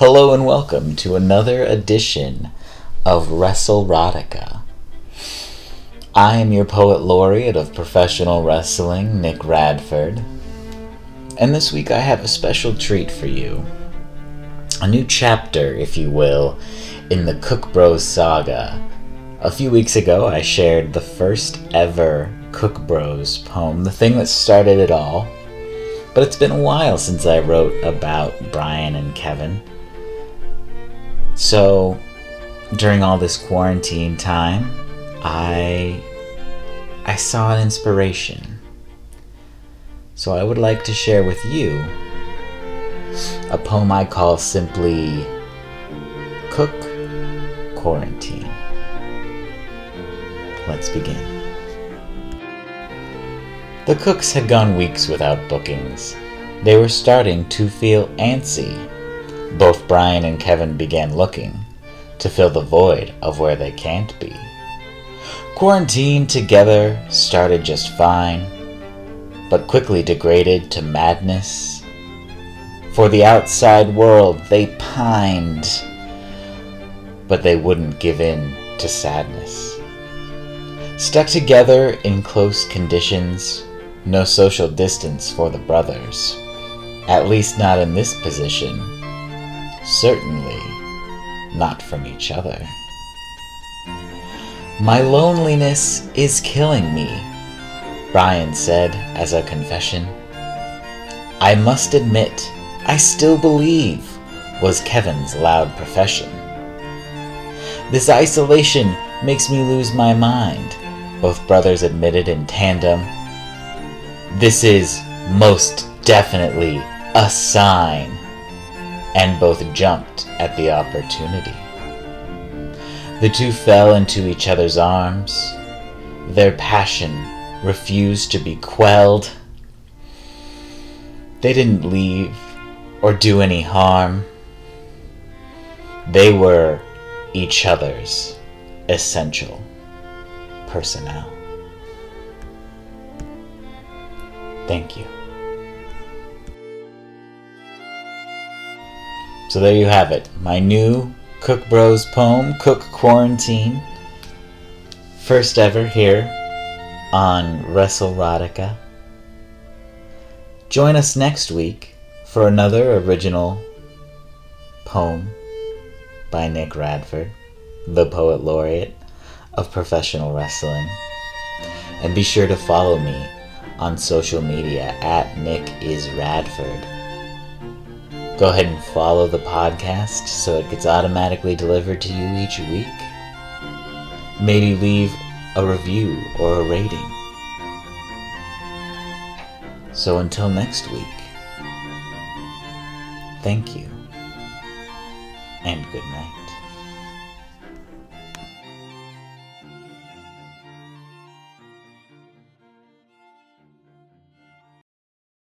Hello and welcome to another edition of WrestleRotica. I am your poet laureate of professional wrestling, Nick Radford, and this week I have a special treat for you. A new chapter, if you will, in the Cook Bros saga. A few weeks ago, I shared the first ever Cook Bros poem, the thing that started it all. But it's been a while since I wrote about Brian and Kevin. So, during all this quarantine time, I I saw an inspiration. So I would like to share with you a poem I call simply Cook Quarantine. Let's begin. The cooks had gone weeks without bookings. They were starting to feel antsy both Brian and Kevin began looking to fill the void of where they can't be. Quarantine together started just fine, but quickly degraded to madness. For the outside world, they pined, but they wouldn't give in to sadness. Stuck together in close conditions, no social distance for the brothers, at least not in this position certainly not from each other. My loneliness is killing me, Brian said as a confession. I must admit, I still believe, was Kevin's loud profession. This isolation makes me lose my mind, both brothers admitted in tandem. This is most definitely a sign and both jumped at the opportunity. The two fell into each other's arms. Their passion refused to be quelled. They didn't leave or do any harm. They were each other's essential personnel. Thank you. So there you have it. My new Cook Bros poem, Cook Quarantine. First ever here on Wrestle WrestleRotica. Join us next week for another original poem by Nick Radford, the poet laureate of professional wrestling. And be sure to follow me on social media at Nick is Radford go ahead and follow the podcast so it gets automatically delivered to you each week. Maybe leave a review or a rating. So until next week, thank you and good night.